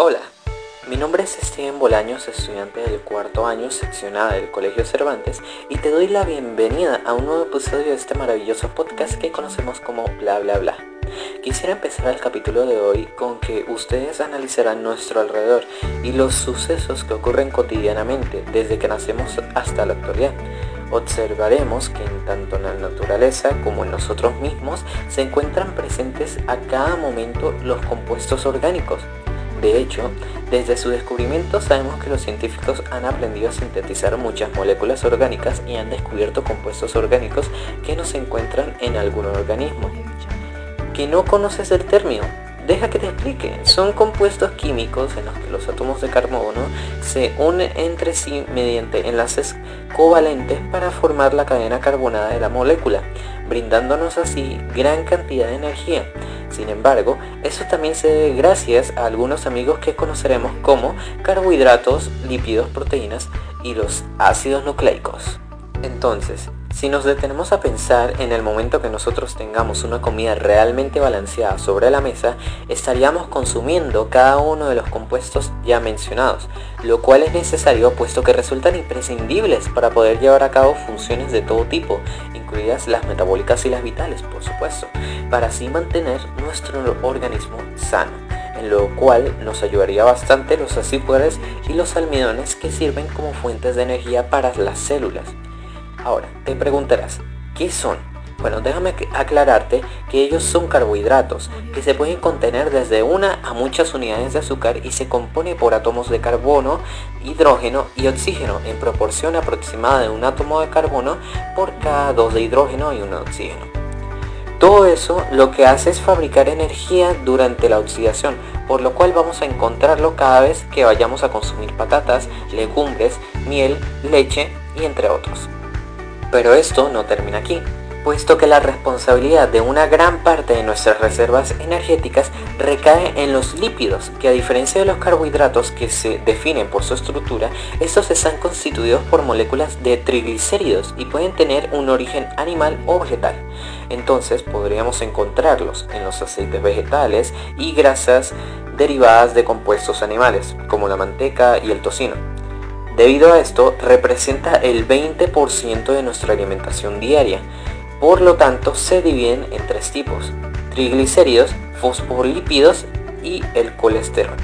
Hola, mi nombre es Steven Bolaños, estudiante del cuarto año seccionada del Colegio Cervantes y te doy la bienvenida a un nuevo episodio de este maravilloso podcast que conocemos como Bla Bla Bla. Quisiera empezar el capítulo de hoy con que ustedes analizarán nuestro alrededor y los sucesos que ocurren cotidianamente desde que nacemos hasta la actualidad. Observaremos que en tanto en la naturaleza como en nosotros mismos se encuentran presentes a cada momento los compuestos orgánicos de hecho, desde su descubrimiento sabemos que los científicos han aprendido a sintetizar muchas moléculas orgánicas y han descubierto compuestos orgánicos que no se encuentran en algún organismo. ¿Que no conoces el término? Deja que te explique. Son compuestos químicos en los que los átomos de carbono se unen entre sí mediante enlaces covalentes para formar la cadena carbonada de la molécula, brindándonos así gran cantidad de energía. Sin embargo, eso también se debe gracias a algunos amigos que conoceremos como carbohidratos, lípidos, proteínas y los ácidos nucleicos. Entonces, si nos detenemos a pensar en el momento que nosotros tengamos una comida realmente balanceada sobre la mesa, estaríamos consumiendo cada uno de los compuestos ya mencionados, lo cual es necesario puesto que resultan imprescindibles para poder llevar a cabo funciones de todo tipo, incluidas las metabólicas y las vitales, por supuesto, para así mantener nuestro organismo sano en lo cual nos ayudaría bastante los azúcares y los almidones que sirven como fuentes de energía para las células. Ahora, te preguntarás, ¿qué son? Bueno, déjame aclararte que ellos son carbohidratos, que se pueden contener desde una a muchas unidades de azúcar y se compone por átomos de carbono, hidrógeno y oxígeno en proporción aproximada de un átomo de carbono por cada dos de hidrógeno y uno de oxígeno. Todo eso lo que hace es fabricar energía durante la oxidación, por lo cual vamos a encontrarlo cada vez que vayamos a consumir patatas, legumbres, miel, leche y entre otros. Pero esto no termina aquí, puesto que la responsabilidad de una gran parte de nuestras reservas energéticas recae en los lípidos, que a diferencia de los carbohidratos que se definen por su estructura, estos están constituidos por moléculas de triglicéridos y pueden tener un origen animal o vegetal. Entonces podríamos encontrarlos en los aceites vegetales y grasas derivadas de compuestos animales, como la manteca y el tocino. Debido a esto, representa el 20% de nuestra alimentación diaria. Por lo tanto, se dividen en tres tipos, triglicéridos, fosfolípidos y el colesterol.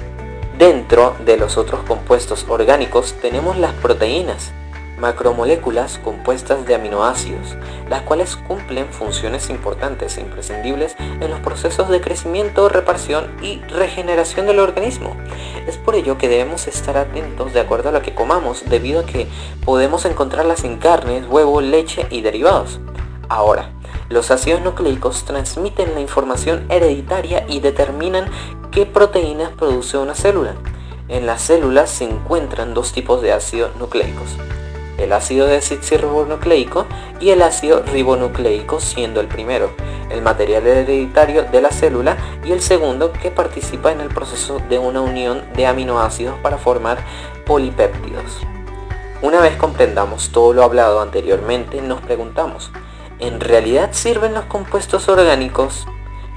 Dentro de los otros compuestos orgánicos tenemos las proteínas, macromoléculas compuestas de aminoácidos, las cuales cumplen funciones importantes e imprescindibles en los procesos de crecimiento, reparación y regeneración del organismo. Es por ello que debemos estar atentos de acuerdo a lo que comamos, debido a que podemos encontrarlas en carnes, huevo, leche y derivados. Ahora, los ácidos nucleicos transmiten la información hereditaria y determinan qué proteínas produce una célula. En las células se encuentran dos tipos de ácidos nucleicos, el ácido desoxirribonucleico y el ácido ribonucleico siendo el primero, el material hereditario de la célula y el segundo que participa en el proceso de una unión de aminoácidos para formar polipéptidos. Una vez comprendamos todo lo hablado anteriormente, nos preguntamos, ¿en realidad sirven los compuestos orgánicos?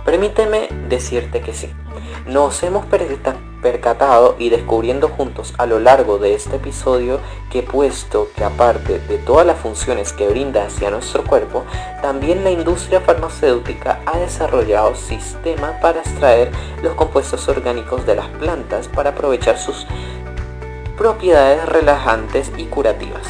Permíteme decirte que sí. Nos hemos percatado y descubriendo juntos a lo largo de este episodio que puesto que aparte de todas las funciones que brinda hacia nuestro cuerpo, también la industria farmacéutica ha desarrollado sistemas para extraer los compuestos orgánicos de las plantas para aprovechar sus propiedades relajantes y curativas.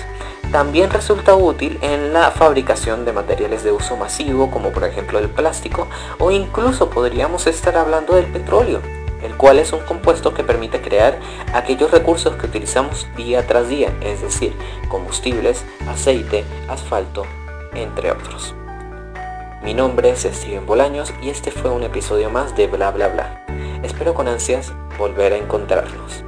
También resulta útil en la fabricación de materiales de uso masivo como por ejemplo el plástico o incluso podríamos estar hablando del petróleo, el cual es un compuesto que permite crear aquellos recursos que utilizamos día tras día, es decir, combustibles, aceite, asfalto, entre otros. Mi nombre es Steven Bolaños y este fue un episodio más de Bla Bla Bla. Espero con ansias volver a encontrarnos.